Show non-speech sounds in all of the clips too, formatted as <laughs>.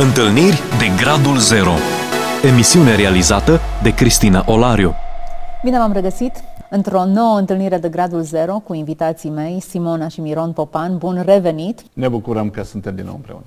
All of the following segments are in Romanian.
Întâlniri de Gradul Zero Emisiune realizată de Cristina Olariu Bine v-am regăsit într-o nouă întâlnire de Gradul Zero cu invitații mei, Simona și Miron Popan. Bun revenit! Ne bucurăm că suntem din nou împreună.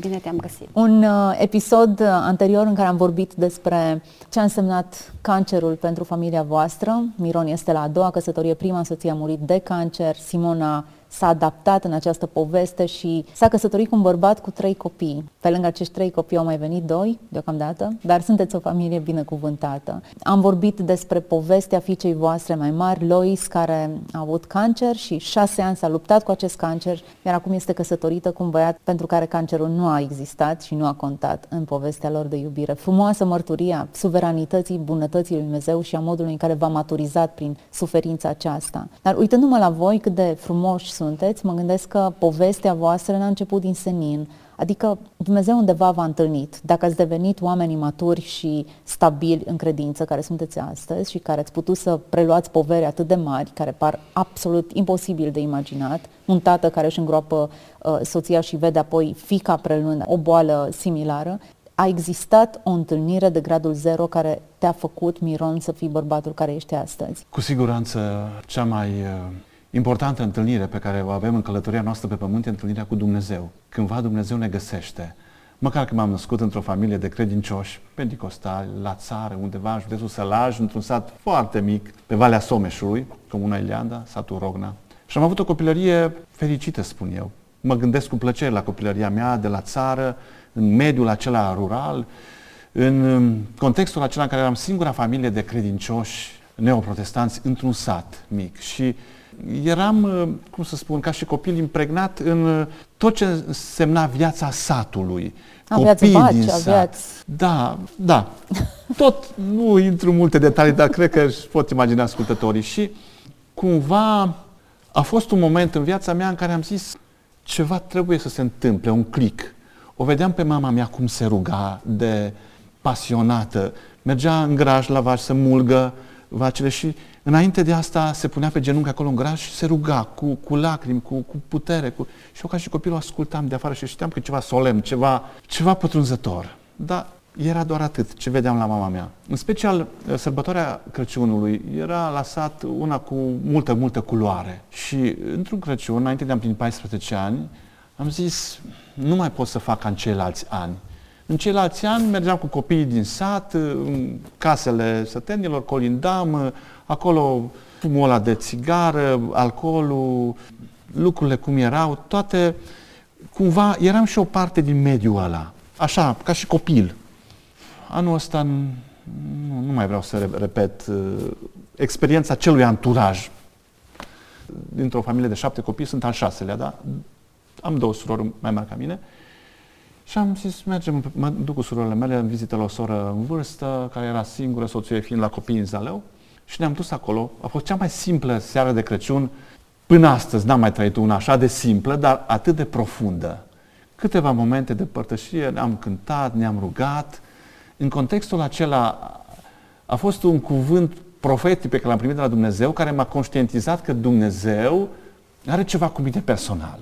Bine te-am găsit. Un uh, episod uh, anterior în care am vorbit despre ce a însemnat cancerul pentru familia voastră. Miron este la a doua căsătorie, prima soție a murit de cancer, Simona s-a adaptat în această poveste și s-a căsătorit cu un bărbat cu trei copii. Pe lângă acești trei copii au mai venit doi, deocamdată, dar sunteți o familie binecuvântată. Am vorbit despre povestea fiicei voastre mai mari, Lois, care a avut cancer și șase ani s-a luptat cu acest cancer, iar acum este căsătorită cu un băiat pentru care cancerul nu a existat și nu a contat în povestea lor de iubire. Frumoasă mărturia suveranității, bunătății lui Dumnezeu și a modului în care v-a maturizat prin suferința aceasta. Dar uitându-mă la voi cât de frumoși sunteți, mă gândesc că povestea voastră n-a început din senin. Adică Dumnezeu undeva v-a întâlnit. Dacă ați devenit oameni maturi și stabili în credință, care sunteți astăzi și care ați putut să preluați povere atât de mari, care par absolut imposibil de imaginat, un tată care își îngroapă uh, soția și vede apoi fica preluând o boală similară, a existat o întâlnire de gradul zero care te-a făcut, Miron, să fii bărbatul care ești astăzi? Cu siguranță cea mai uh, importantă întâlnire pe care o avem în călătoria noastră pe pământ e întâlnirea cu Dumnezeu. Cândva Dumnezeu ne găsește. Măcar că m-am născut într-o familie de credincioși, pentecostali, la țară, undeva în județul Sălaj, într-un sat foarte mic, pe Valea Someșului, Comuna Ilianda, satul Rogna. Și am avut o copilărie fericită, spun eu. Mă gândesc cu plăcere la copilăria mea de la țară, în mediul acela rural, în contextul acela în care eram singura familie de credincioși neoprotestanți într-un sat mic. Și eram, uh, cum să spun, ca și copil impregnat în uh, tot ce însemna viața satului. Aveați Copii baci, din sat. aveați... Da, da. Tot, nu intru în multe detalii, dar cred că își pot imagina ascultătorii. Și cumva a fost un moment în viața mea în care am zis ceva trebuie să se întâmple, un click. O vedeam pe mama mea cum se ruga de pasionată. Mergea în graj la vaci să mulgă vacile și Înainte de asta se punea pe genunchi acolo în graș și se ruga cu, cu lacrimi, cu, cu putere. Cu... Și eu ca și copilul ascultam de afară și știam că e ceva solemn, ceva, ceva pătrunzător. Dar era doar atât ce vedeam la mama mea. În special, sărbătoarea Crăciunului era lăsat una cu multă, multă culoare. Și într-un Crăciun, înainte de a împlini 14 ani, am zis, nu mai pot să fac ca în ceilalți ani. În ceilalți ani mergeam cu copiii din sat, în casele sătenilor, colindam, acolo fumul ăla de țigară, alcoolul, lucrurile cum erau, toate, cumva, eram și o parte din mediul ăla. Așa, ca și copil. Anul ăsta nu, nu mai vreau să repet uh, experiența celui anturaj. Dintr-o familie de șapte copii sunt al șaselea, da? Am două surori mai mari ca mine. Și am zis, mergem, mă duc cu surorile mele în vizită la o soră în vârstă, care era singură, soțul ei fiind la copii în Zaleu. Și ne-am dus acolo. A fost cea mai simplă seară de Crăciun. Până astăzi n-am mai trăit una așa de simplă, dar atât de profundă. Câteva momente de părtășie, ne-am cântat, ne-am rugat. În contextul acela a fost un cuvânt profetic pe care l-am primit de la Dumnezeu, care m-a conștientizat că Dumnezeu are ceva cu mine personal.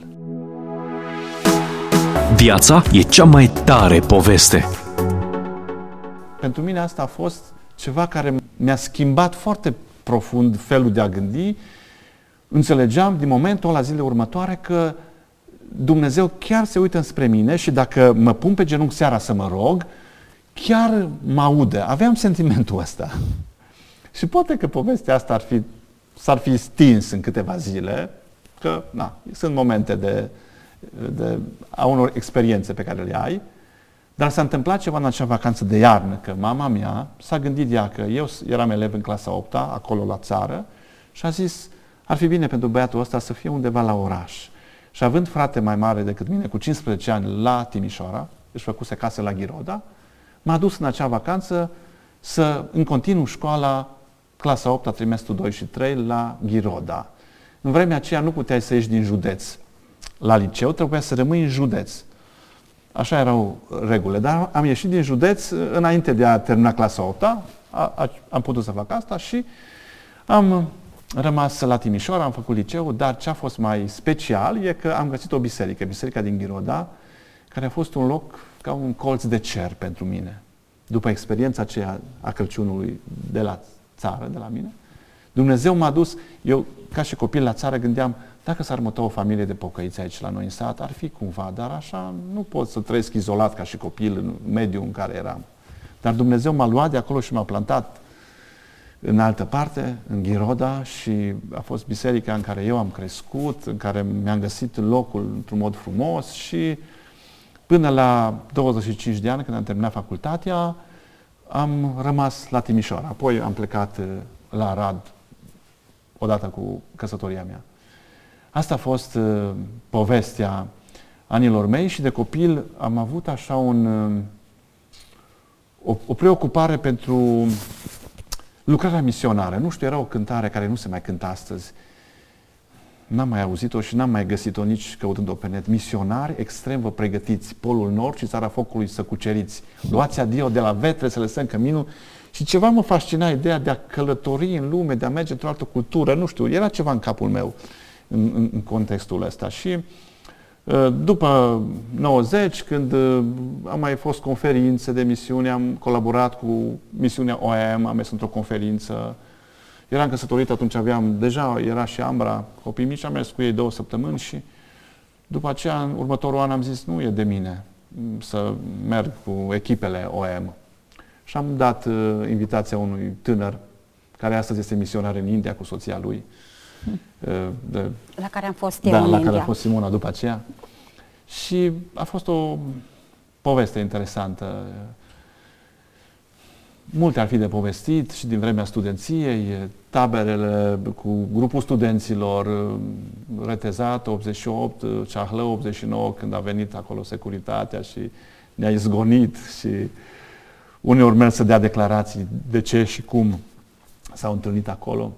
Viața e cea mai tare poveste. Pentru mine asta a fost ceva care mi-a schimbat foarte profund felul de a gândi. Înțelegeam din momentul ăla zilele următoare că Dumnezeu chiar se uită înspre mine și dacă mă pun pe genunchi seara să mă rog, chiar mă aude. Aveam sentimentul ăsta. <laughs> Și poate că povestea asta ar fi, s-ar fi stins în câteva zile, că na, sunt momente de, de, a unor experiențe pe care le ai, dar s-a întâmplat ceva în acea vacanță de iarnă, că mama mea s-a gândit ea că eu eram elev în clasa 8 acolo la țară, și a zis, ar fi bine pentru băiatul ăsta să fie undeva la oraș. Și având frate mai mare decât mine, cu 15 ani, la Timișoara, își făcuse casă la Ghiroda, m-a dus în acea vacanță să, în continuu școala, clasa 8 trimestru 2 și 3, la Ghiroda. În vremea aceea nu puteai să ieși din județ. La liceu trebuia să rămâi în județ. Așa erau regulile. Dar am ieșit din județ înainte de a termina clasa 8 a, a, am putut să fac asta și am rămas la Timișoara, am făcut liceu, dar ce a fost mai special e că am găsit o biserică, biserica din Ghiroda, care a fost un loc ca un colț de cer pentru mine. După experiența aceea a Crăciunului de la țară, de la mine, Dumnezeu m-a dus, eu ca și copil la țară gândeam, dacă s-ar muta o familie de pocăiți aici la noi în sat, ar fi cumva, dar așa nu pot să trăiesc izolat ca și copil în mediul în care eram. Dar Dumnezeu m-a luat de acolo și m-a plantat în altă parte, în Ghiroda și a fost biserica în care eu am crescut, în care mi-am găsit locul într-un mod frumos și până la 25 de ani, când am terminat facultatea, am rămas la Timișoara. Apoi am plecat uh, la Arad odată cu căsătoria mea. Asta a fost uh, povestea anilor mei și de copil am avut așa un, uh, o, o preocupare pentru lucrarea misionară. Nu știu, era o cântare care nu se mai cântă astăzi. N-am mai auzit-o și n-am mai găsit-o nici căutând-o pe net. Misionari extrem vă pregătiți, Polul Nord și Țara Focului să cuceriți. Luați adio de la vetre să lăsăm căminul și ceva mă fascina ideea de a călători în lume, de a merge într-o altă cultură, nu știu, era ceva în capul meu în, în, în contextul ăsta. Și uh, după 90, când uh, am mai fost conferințe de misiune, am colaborat cu misiunea OEM, am mers într-o conferință, eram căsătorit, atunci aveam, deja era și Ambra, copii mici, am mers cu ei două săptămâni și după aceea, în următorul an, am zis, nu e de mine să merg cu echipele OEM. Și am dat uh, invitația unui tânăr, care astăzi este misionar în India cu soția lui. Uh, de, la care am fost eu Da, în la India. care a fost Simona după aceea. Și a fost o poveste interesantă. Multe ar fi de povestit și din vremea studenției, taberele cu grupul studenților, Retezat 88, Ceahlă 89, când a venit acolo securitatea și ne-a izgonit și uneori merg să dea declarații de ce și cum s-au întâlnit acolo.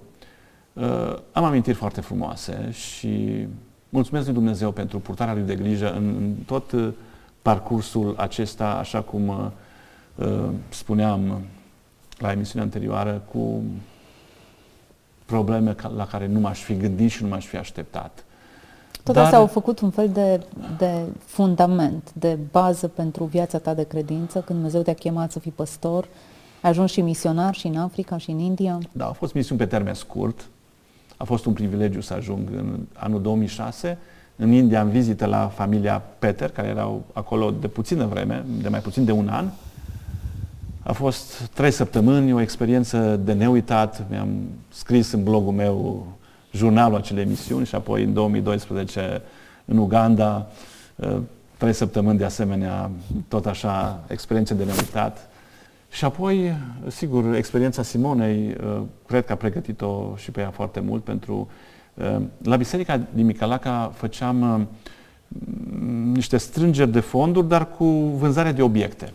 Uh, am amintiri foarte frumoase și mulțumesc lui Dumnezeu pentru purtarea lui de grijă în, în tot uh, parcursul acesta, așa cum uh, uh spuneam la emisiunea anterioară, cu probleme la care nu m-aș fi gândit și nu m-aș fi așteptat. Tot Dar... astea au făcut un fel de, de fundament, de bază pentru viața ta de credință, când Dumnezeu te-a chemat să fii păstor, ai ajuns și misionar și în Africa și în India. Da, au fost misiuni pe termen scurt. A fost un privilegiu să ajung în anul 2006 în India în vizită la familia Peter, care erau acolo de puțină vreme, de mai puțin de un an. A fost trei săptămâni, o experiență de neuitat. Mi-am scris în blogul meu jurnalul acelei emisiuni și apoi în 2012 în Uganda, ă, trei săptămâni de asemenea, tot așa, experiențe de neuitat. Și apoi, sigur, experiența Simonei, ă, cred că a pregătit-o și pe ea foarte mult pentru... Ă, la Biserica din Micalaca făceam niște strângeri de fonduri, dar cu vânzarea de obiecte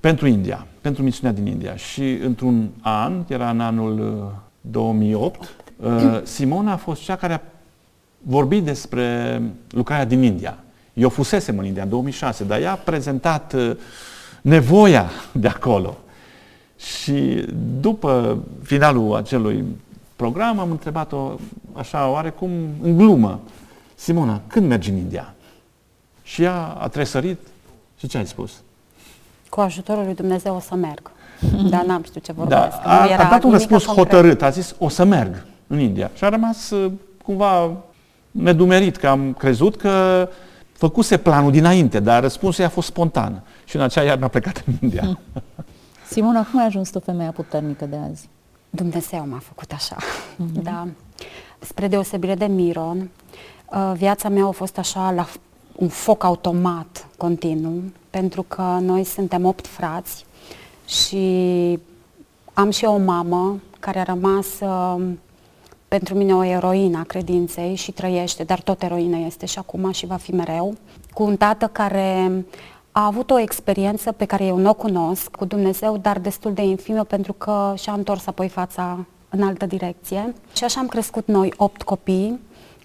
pentru India, pentru misiunea din India. Și într-un an, era în anul 2008, Uh, Simona a fost cea care a vorbit despre lucrarea din India. Eu fusesem în India în 2006, dar ea a prezentat uh, nevoia de acolo. Și după finalul acelui program am întrebat-o așa oarecum în glumă. Simona, când mergi în India? Și ea a tresărit și ce ai spus? Cu ajutorul lui Dumnezeu o să merg. Dar n-am știut ce vorbesc. Da, a, a dat un răspuns concret. hotărât, a zis o să merg în India. Și a rămas uh, cumva nedumerit, că am crezut că făcuse planul dinainte, dar răspunsul i-a fost spontan. Și în acea iarnă a plecat în India. <laughs> Hmm. Simona, cum ai ajuns tu femeia puternică de azi? Dumnezeu m-a făcut așa. Mm-hmm. Da. Spre deosebire de Miron, uh, viața mea a fost așa la un foc automat continuu, pentru că noi suntem opt frați și am și o mamă care a rămas uh, pentru mine o eroină a credinței și trăiește, dar tot eroină este și acum și va fi mereu, cu un tată care a avut o experiență pe care eu nu o cunosc cu Dumnezeu, dar destul de infimă pentru că și-a întors apoi fața în altă direcție. Și așa am crescut noi, opt copii,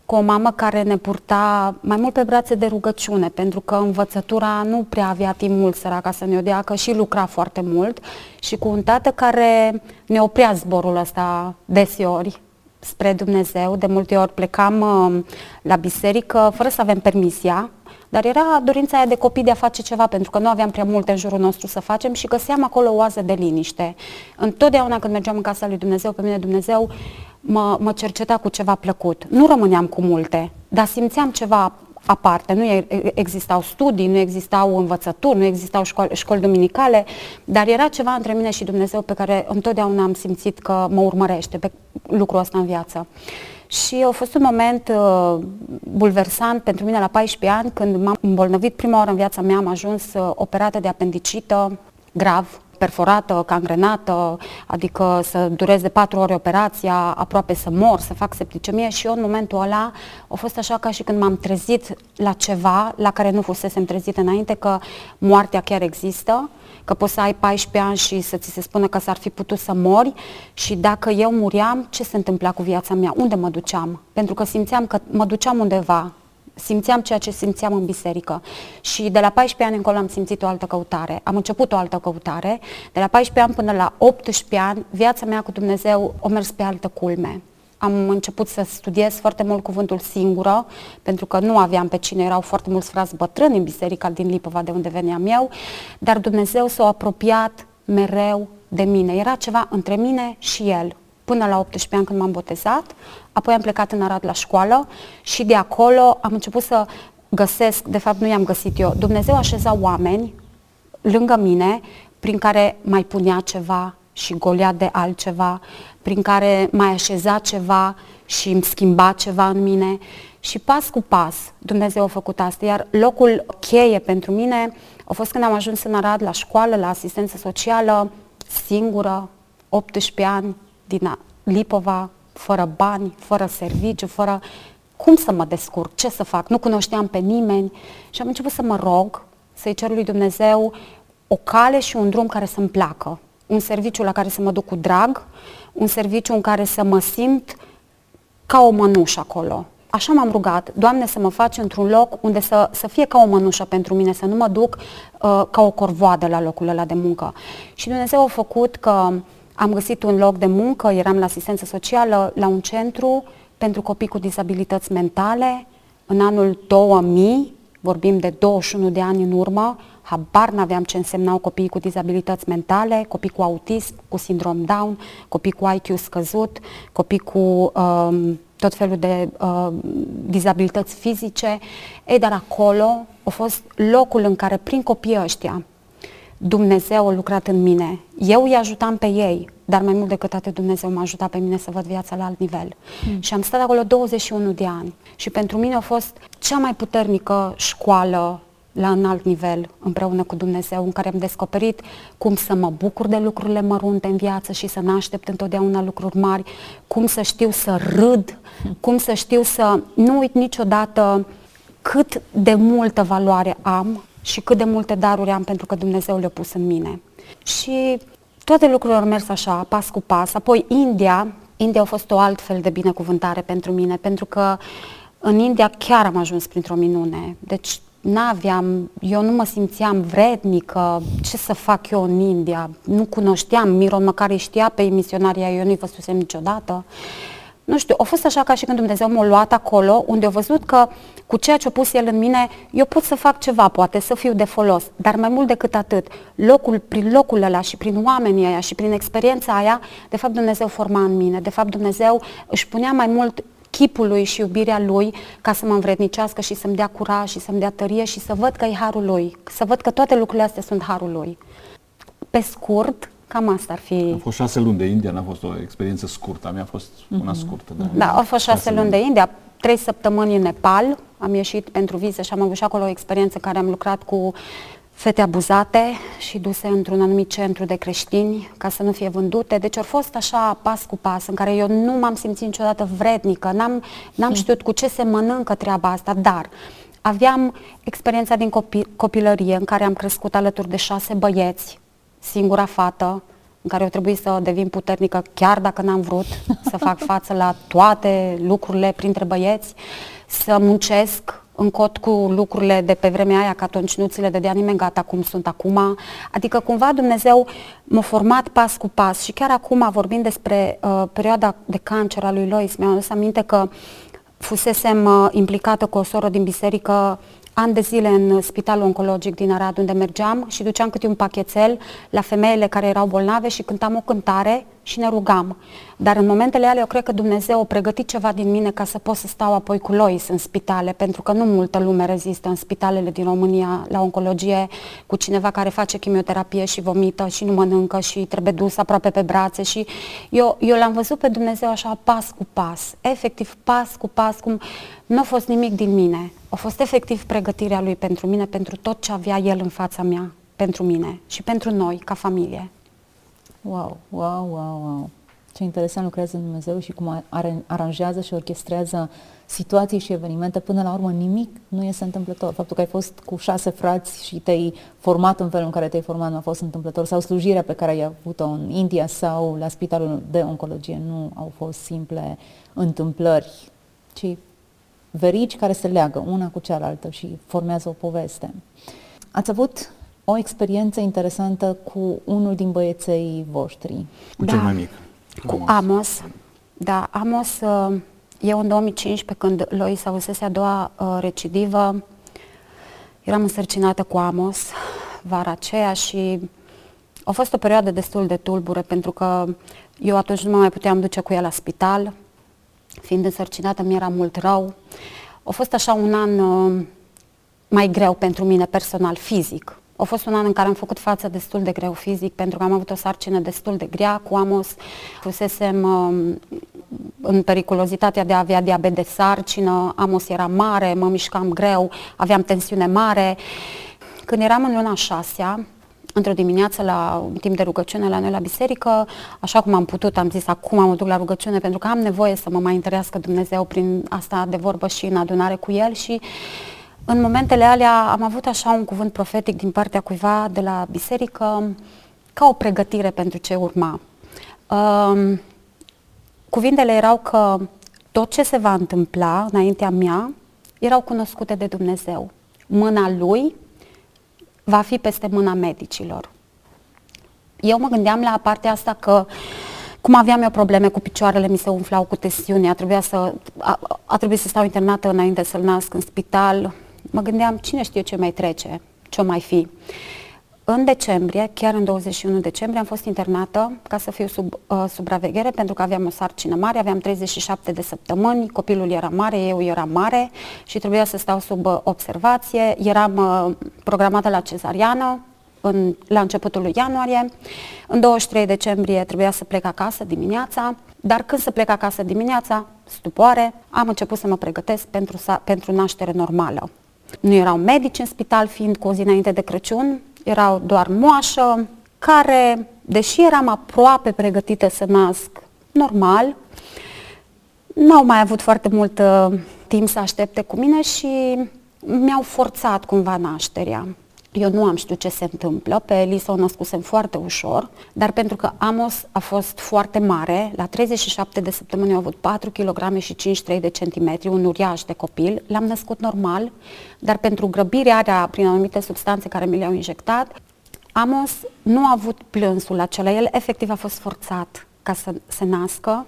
cu o mamă care ne purta mai mult pe brațe de rugăciune, pentru că învățătura nu prea avea timp mult săraca să ne o dea, că și lucra foarte mult, și cu un tată care ne oprea zborul ăsta deseori, spre Dumnezeu. De multe ori plecam uh, la biserică fără să avem permisia. dar era dorința aia de copii de a face ceva, pentru că nu aveam prea multe în jurul nostru să facem și găseam acolo o oază de liniște. Întotdeauna când mergeam în casa lui Dumnezeu, pe mine Dumnezeu mă, mă cerceta cu ceva plăcut. Nu rămâneam cu multe, dar simțeam ceva aparte. Nu existau studii, nu existau învățături, nu existau școli, școli duminicale, dar era ceva între mine și Dumnezeu pe care întotdeauna am simțit că mă urmărește pe lucrul ăsta în viață. Și a fost un moment uh, bulversant pentru mine la 14 ani, când m-am îmbolnăvit prima oară în viața mea, am ajuns uh, operată de apendicită grav, perforată, cangrenată, adică să dureze patru ore operația, aproape să mor, să fac septicemie și eu în momentul ăla a fost așa ca și când m-am trezit la ceva la care nu fusesem trezit înainte, că moartea chiar există, că poți să ai 14 ani și să ți se spună că s-ar fi putut să mori și dacă eu muriam, ce se întâmpla cu viața mea? Unde mă duceam? Pentru că simțeam că mă duceam undeva, simțeam ceea ce simțeam în biserică. Și de la 14 ani încolo am simțit o altă căutare. Am început o altă căutare. De la 14 ani până la 18 ani, viața mea cu Dumnezeu a mers pe altă culme. Am început să studiez foarte mult cuvântul singură, pentru că nu aveam pe cine, erau foarte mulți frați bătrâni în biserica din Lipova, de unde veneam eu, dar Dumnezeu s-a apropiat mereu de mine. Era ceva între mine și El, până la 18 ani când m-am botezat, apoi am plecat în Arad la școală și de acolo am început să găsesc, de fapt nu i-am găsit eu, Dumnezeu așeza oameni lângă mine prin care mai punea ceva și golea de altceva, prin care mai așeza ceva și îmi schimba ceva în mine. Și pas cu pas Dumnezeu a făcut asta, iar locul cheie pentru mine a fost când am ajuns în Arad la școală, la asistență socială, singură, 18 ani, din Lipova, fără bani, fără serviciu, fără cum să mă descurc, ce să fac, nu cunoșteam pe nimeni și am început să mă rog, să-i cer lui Dumnezeu o cale și un drum care să-mi placă, un serviciu la care să mă duc cu drag, un serviciu în care să mă simt ca o mănușă acolo. Așa m-am rugat, Doamne, să mă faci într-un loc unde să, să fie ca o mănușă pentru mine, să nu mă duc uh, ca o corvoadă la locul ăla de muncă. Și Dumnezeu a făcut că am găsit un loc de muncă, eram la asistență socială la un centru pentru copii cu dizabilități mentale. În anul 2000, vorbim de 21 de ani în urmă, habar n-aveam ce însemnau copiii cu dizabilități mentale, copii cu autism, cu sindrom Down, copii cu IQ scăzut, copii cu um, tot felul de uh, dizabilități fizice. Ei, dar acolo a fost locul în care prin copiii ăștia Dumnezeu a lucrat în mine. Eu îi ajutam pe ei, dar mai mult decât atât Dumnezeu m-a ajutat pe mine să văd viața la alt nivel. Mm. Și am stat acolo 21 de ani și pentru mine a fost cea mai puternică școală la un alt nivel împreună cu Dumnezeu, în care am descoperit cum să mă bucur de lucrurile mărunte în viață și să n-aștept întotdeauna lucruri mari, cum să știu să râd, cum să știu să nu uit niciodată cât de multă valoare am și cât de multe daruri am pentru că Dumnezeu le-a pus în mine. Și toate lucrurile au mers așa, pas cu pas. Apoi India, India a fost o altfel de binecuvântare pentru mine, pentru că în India chiar am ajuns printr-o minune. Deci n-aveam, eu nu mă simțeam vrednică, ce să fac eu în India, nu cunoșteam, Miron măcar îi știa pe misionaria, eu nu-i văzusem niciodată. Nu știu, a fost așa ca și când Dumnezeu m-a luat acolo, unde a văzut că cu ceea ce a pus El în mine, eu pot să fac ceva, poate să fiu de folos, dar mai mult decât atât, locul, prin locul ăla și prin oamenii aia și prin experiența aia, de fapt Dumnezeu forma în mine, de fapt Dumnezeu își punea mai mult chipul lui și iubirea lui ca să mă învrednicească și să-mi dea curaj și să-mi dea tărie și să văd că e harul lui, să văd că toate lucrurile astea sunt harul lui. Pe scurt, cam asta ar fi. A fost șase luni de India, n-a fost o experiență scurtă, a mea a fost una mm-hmm. scurtă. Da, da au fost șase, șase luni de India, trei săptămâni în Nepal, am ieșit pentru viză și am avut și acolo o experiență care am lucrat cu fete abuzate și duse într-un anumit centru de creștini ca să nu fie vândute. Deci au fost așa pas cu pas în care eu nu m-am simțit niciodată vrednică, n-am, n-am mm. știut cu ce se mănâncă treaba asta, dar aveam experiența din copil- copilărie în care am crescut alături de șase băieți, singura fată, în care eu trebuie să devin puternică chiar dacă n-am vrut, să <laughs> fac față la toate lucrurile printre băieți, să muncesc în cot cu lucrurile de pe vremea aia, că atunci nu ți le dădea nimeni gata cum sunt acum. Adică cumva Dumnezeu m-a format pas cu pas și chiar acum vorbind despre uh, perioada de cancer a lui Lois, mi-am adus aminte că fusesem uh, implicată cu o soră din biserică ani de zile în spitalul oncologic din Arad unde mergeam și duceam câte un pachetel la femeile care erau bolnave și cântam o cântare și ne rugam. Dar în momentele alea eu cred că Dumnezeu a pregătit ceva din mine ca să pot să stau apoi cu Lois în spitale, pentru că nu multă lume rezistă în spitalele din România la oncologie cu cineva care face chimioterapie și vomită și nu mănâncă și trebuie dus aproape pe brațe și eu, eu l-am văzut pe Dumnezeu așa pas cu pas, efectiv pas cu pas, cum nu a fost nimic din mine. A fost efectiv pregătirea lui pentru mine, pentru tot ce avea el în fața mea, pentru mine și pentru noi, ca familie. Wow, wow, wow, wow. Ce interesant lucrează Dumnezeu și cum aranjează și orchestrează situații și evenimente. Până la urmă nimic nu este întâmplător. Faptul că ai fost cu șase frați și te-ai format în felul în care te-ai format nu a fost întâmplător. Sau slujirea pe care ai avut-o în India sau la spitalul de oncologie nu au fost simple întâmplări, ci verici care se leagă una cu cealaltă și formează o poveste. Ați avut o experiență interesantă cu unul din băieței voștri. Cu da. cel mai mic. Cu Amos. Amos. Da, Amos, uh, eu în 2015, când Lois avusese a doua uh, recidivă, eram însărcinată cu Amos vara aceea și a fost o perioadă destul de tulbure pentru că eu atunci nu mă mai puteam duce cu ea la spital, fiind însărcinată mi era mult rău. A fost așa un an uh, mai greu pentru mine personal, fizic. A fost un an în care am făcut față destul de greu fizic pentru că am avut o sarcină destul de grea cu Amos. Fusesem uh, în periculozitatea de a avea diabet de sarcină, Amos era mare, mă mișcam greu, aveam tensiune mare. Când eram în luna șasea, într-o dimineață la un timp de rugăciune la noi la biserică, așa cum am putut, am zis acum mă duc la rugăciune pentru că am nevoie să mă mai întărească Dumnezeu prin asta de vorbă și în adunare cu El și în momentele alea am avut așa un cuvânt profetic din partea cuiva de la biserică ca o pregătire pentru ce urma. Um, cuvintele erau că tot ce se va întâmpla înaintea mea erau cunoscute de Dumnezeu. Mâna Lui va fi peste mâna medicilor. Eu mă gândeam la partea asta că cum aveam eu probleme cu picioarele, mi se umflau cu tensiune, a trebuit să, a, a trebuit să stau internată înainte să-l nasc în spital, mă gândeam cine știe ce mai trece, ce o mai fi. În decembrie, chiar în 21 decembrie, am fost internată ca să fiu sub uh, supraveghere pentru că aveam o sarcină mare, aveam 37 de săptămâni, copilul era mare, eu era mare și trebuia să stau sub uh, observație. Eram uh, programată la cezariană în, la începutul lui ianuarie. În 23 decembrie trebuia să plec acasă dimineața, dar când să plec acasă dimineața, stupoare, am început să mă pregătesc pentru, pentru naștere normală. Nu erau medici în spital, fiind cu o zi înainte de Crăciun, erau doar moașă, care, deși eram aproape pregătită să nasc normal, n-au mai avut foarte mult uh, timp să aștepte cu mine și mi-au forțat cumva nașterea. Eu nu am știut ce se întâmplă, pe Elisa o născusem foarte ușor, dar pentru că Amos a fost foarte mare, la 37 de săptămâni au avut 4 kg și 53 de centimetri, un uriaș de copil, l-am născut normal, dar pentru grăbirea aia prin anumite substanțe care mi le-au injectat, Amos nu a avut plânsul acela, el efectiv a fost forțat ca să se nască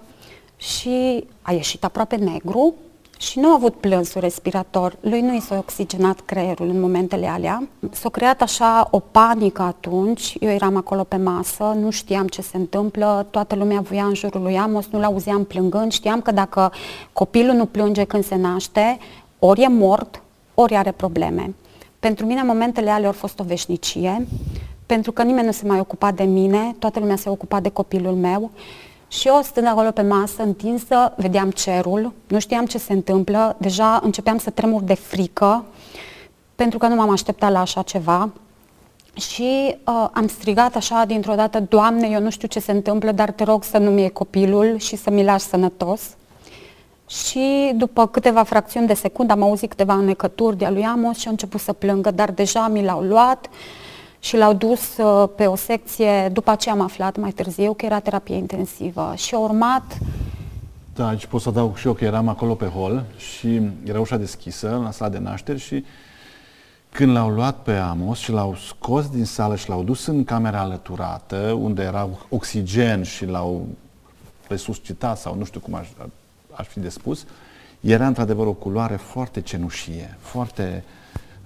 și a ieșit aproape negru, și nu a avut plânsul respirator, lui nu i s-a oxigenat creierul în momentele alea. S-a creat așa o panică atunci, eu eram acolo pe masă, nu știam ce se întâmplă, toată lumea voia în jurul lui Amos, nu-l auzeam plângând, știam că dacă copilul nu plânge când se naște, ori e mort, ori are probleme. Pentru mine momentele alea au fost o veșnicie, pentru că nimeni nu se mai ocupa de mine, toată lumea se ocupa de copilul meu și eu, stând acolo pe masă, întinsă, vedeam cerul, nu știam ce se întâmplă, deja începeam să tremur de frică, pentru că nu m-am așteptat la așa ceva. Și uh, am strigat așa dintr-o dată, Doamne, eu nu știu ce se întâmplă, dar te rog să nu-mi iei copilul și să mi lași sănătos. Și după câteva fracțiuni de secundă am auzit câteva înecături de-a lui Amos și a început să plângă, dar deja mi l-au luat și l-au dus uh, pe o secție, după ce am aflat mai târziu că era terapie intensivă și a urmat da, aici pot să adaug și eu că eram acolo pe hol și era ușa deschisă la sala de nașteri și când l-au luat pe Amos și l-au scos din sală și l-au dus în camera alăturată, unde era oxigen și l-au resuscitat sau nu știu cum aș, aș fi de spus, era într-adevăr o culoare foarte cenușie, foarte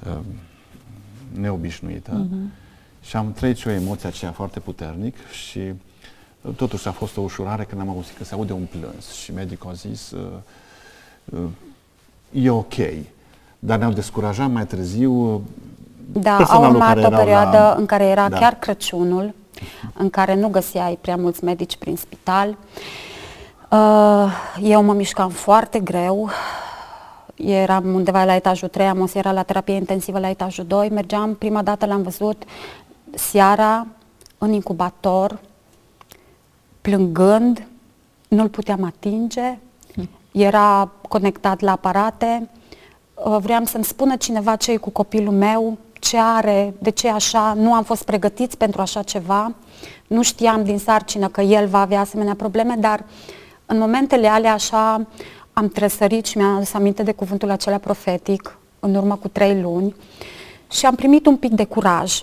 uh, neobișnuită uh-huh. Și am trăit și o emoție aceea foarte puternic și uh, totuși a fost o ușurare când am auzit că se aude un plâns și medicul a zis uh, uh, e ok. Dar ne-au descurajat mai târziu Da, a urmat o perioadă la... în care era da. chiar Crăciunul, în care nu găseai prea mulți medici prin spital. Uh, eu mă mișcam foarte greu, eram undeva la etajul 3, am o seara la terapie intensivă la etajul 2, mergeam, prima dată l-am văzut seara în incubator, plângând, nu-l puteam atinge, era conectat la aparate, uh, vreau să-mi spună cineva ce e cu copilul meu, ce are, de ce așa, nu am fost pregătiți pentru așa ceva, nu știam din sarcină că el va avea asemenea probleme, dar în momentele alea așa am tresărit și mi-am adus aminte de cuvântul acela profetic în urmă cu trei luni și am primit un pic de curaj.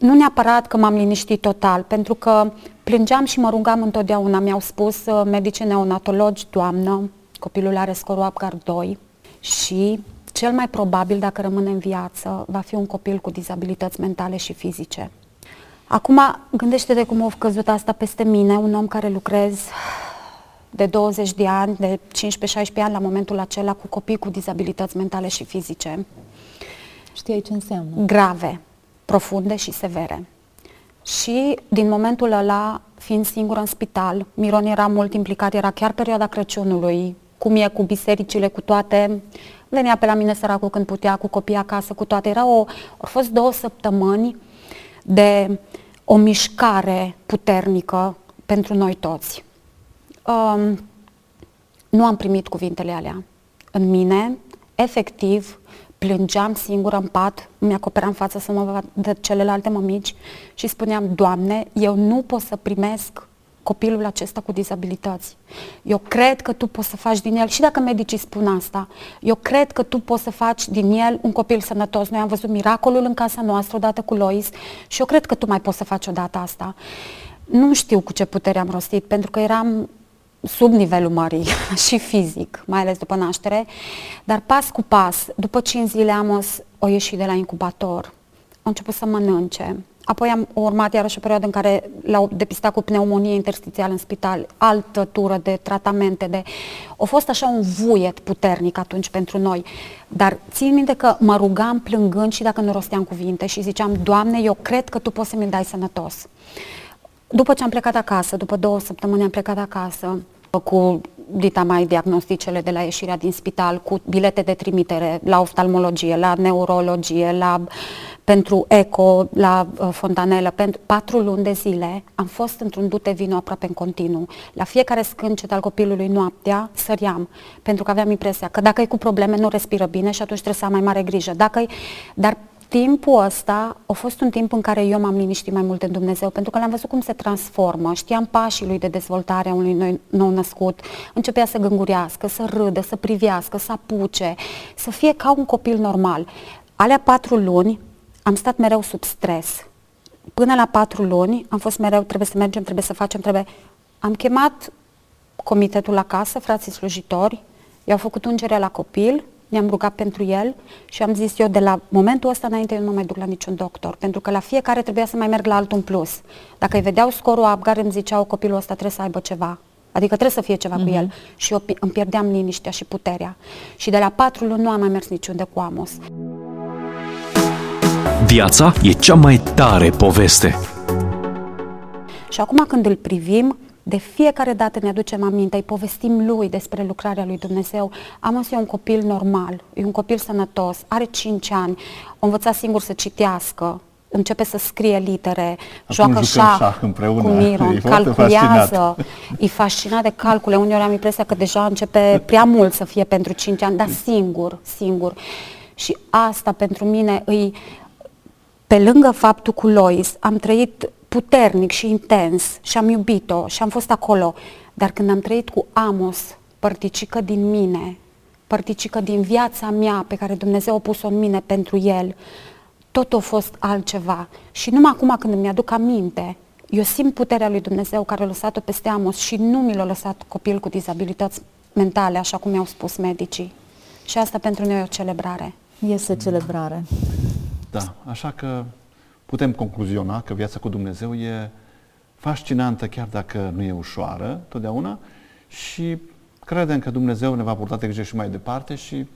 Nu neapărat că m-am liniștit total, pentru că plângeam și mă rugam întotdeauna. Mi-au spus uh, medicii neonatologi, doamnă, copilul are scorul Apgar 2 și cel mai probabil, dacă rămâne în viață, va fi un copil cu dizabilități mentale și fizice. Acum, gândește-te cum a căzut asta peste mine, un om care lucrez de 20 de ani, de 15-16 ani la momentul acela cu copii cu dizabilități mentale și fizice. Știai ce înseamnă? Grave, profunde și severe. Și din momentul ăla, fiind singură în spital, Miron era mult implicat, era chiar perioada Crăciunului, cum e cu bisericile, cu toate, venea pe la mine săracul când putea, cu copii acasă, cu toate. Era o, au fost două săptămâni de o mișcare puternică pentru noi toți. Um, nu am primit cuvintele alea în mine, efectiv, plângeam singură în pat, mi-acoperam fața să mă văd celelalte mămici și spuneam, Doamne, eu nu pot să primesc copilul acesta cu dizabilități. Eu cred că tu poți să faci din el, și dacă medicii spun asta, eu cred că tu poți să faci din el un copil sănătos. Noi am văzut miracolul în casa noastră odată cu Lois și eu cred că tu mai poți să faci odată asta. Nu știu cu ce putere am rostit, pentru că eram sub nivelul mării <laughs> și fizic, mai ales după naștere, dar pas cu pas, după 5 zile Amos o ieșit de la incubator, a început să mănânce, Apoi am urmat iarăși o perioadă în care l-au depistat cu pneumonie interstițială în spital, altă tură de tratamente, de... a fost așa un vuiet puternic atunci pentru noi. Dar țin minte că mă rugam plângând și dacă nu rosteam cuvinte și ziceam, Doamne, eu cred că Tu poți să mi dai sănătos. După ce am plecat acasă, după două săptămâni am plecat acasă, cu dita mai diagnosticele de la ieșirea din spital, cu bilete de trimitere la oftalmologie, la neurologie, la pentru eco la uh, fontanelă, pentru patru luni de zile am fost într-un dute vino aproape în continuu. La fiecare scâncet al copilului noaptea săriam, pentru că aveam impresia că dacă e cu probleme nu respiră bine și atunci trebuie să am mai mare grijă. Dacă dar timpul ăsta a fost un timp în care eu m-am liniștit mai mult în Dumnezeu, pentru că l-am văzut cum se transformă, știam pașii lui de dezvoltare a unui nou născut, începea să gângurească, să râdă, să privească, să apuce, să fie ca un copil normal. Alea patru luni am stat mereu sub stres. Până la patru luni am fost mereu, trebuie să mergem, trebuie să facem, trebuie... Am chemat comitetul acasă, frații slujitori, i-au făcut ungerea la copil, ne-am rugat pentru el și am zis eu de la momentul ăsta înainte eu nu mai duc la niciun doctor, pentru că la fiecare trebuia să mai merg la altul în plus. Dacă îi vedeau scorul Abgar, îmi ziceau copilul ăsta trebuie să aibă ceva. Adică trebuie să fie ceva uh-huh. cu mhm. el. Și eu îmi pierdeam liniștea și puterea. Și de la patru luni nu am mai mers niciunde cu Amos. Viața e cea mai tare poveste. Și acum când îl privim, de fiecare dată ne aducem aminte, îi povestim lui despre lucrarea lui Dumnezeu. Amos e un copil normal, e un copil sănătos, are 5 ani, a învățat singur să citească, începe să scrie litere, Acum joacă șah împreună. cu Miron, <laughs> e calculează, e fascinat de calcule. Uneori am impresia că deja începe prea mult să fie pentru 5 ani, dar singur, singur. Și asta pentru mine îi pe lângă faptul cu Lois, am trăit puternic și intens și am iubit-o și am fost acolo, dar când am trăit cu Amos, părticică din mine, părticică din viața mea pe care Dumnezeu a pus-o în mine pentru el, tot a fost altceva. Și numai acum când îmi aduc aminte, eu simt puterea lui Dumnezeu care a lăsat-o peste Amos și nu mi l-a lăsat copil cu dizabilități mentale, așa cum mi-au spus medicii. Și asta pentru noi e o celebrare. Este celebrare. Da, așa că putem concluziona că viața cu Dumnezeu e fascinantă, chiar dacă nu e ușoară totdeauna și credem că Dumnezeu ne va purta de grijă și mai departe și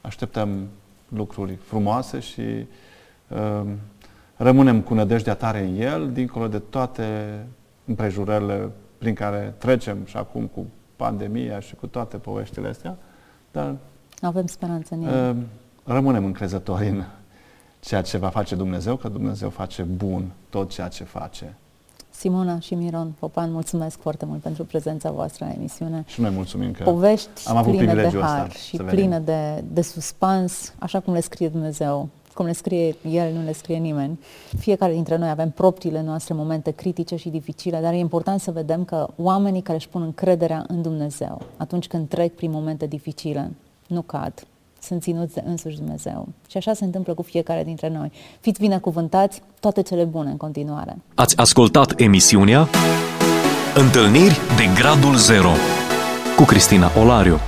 așteptăm lucruri frumoase și uh, rămânem cu nădejdea tare în El, dincolo de toate împrejurările prin care trecem și acum cu pandemia și cu toate poveștile astea, dar avem speranță în El. Uh, rămânem încrezători în ceea ce va face Dumnezeu, că Dumnezeu face bun tot ceea ce face. Simona și Miron Popan, mulțumesc foarte mult pentru prezența voastră în emisiune. Și noi mulțumim că Povești am avut pline de har ăsta, și pline de, de suspans, așa cum le scrie Dumnezeu, cum le scrie El, nu le scrie nimeni. Fiecare dintre noi avem propriile noastre momente critice și dificile, dar e important să vedem că oamenii care își pun încrederea în Dumnezeu, atunci când trec prin momente dificile, nu cad, sunt ținuți de însuși Dumnezeu. Și așa se întâmplă cu fiecare dintre noi. Fiți binecuvântați, toate cele bune în continuare. Ați ascultat emisiunea Întâlniri de Gradul Zero cu Cristina Olariu.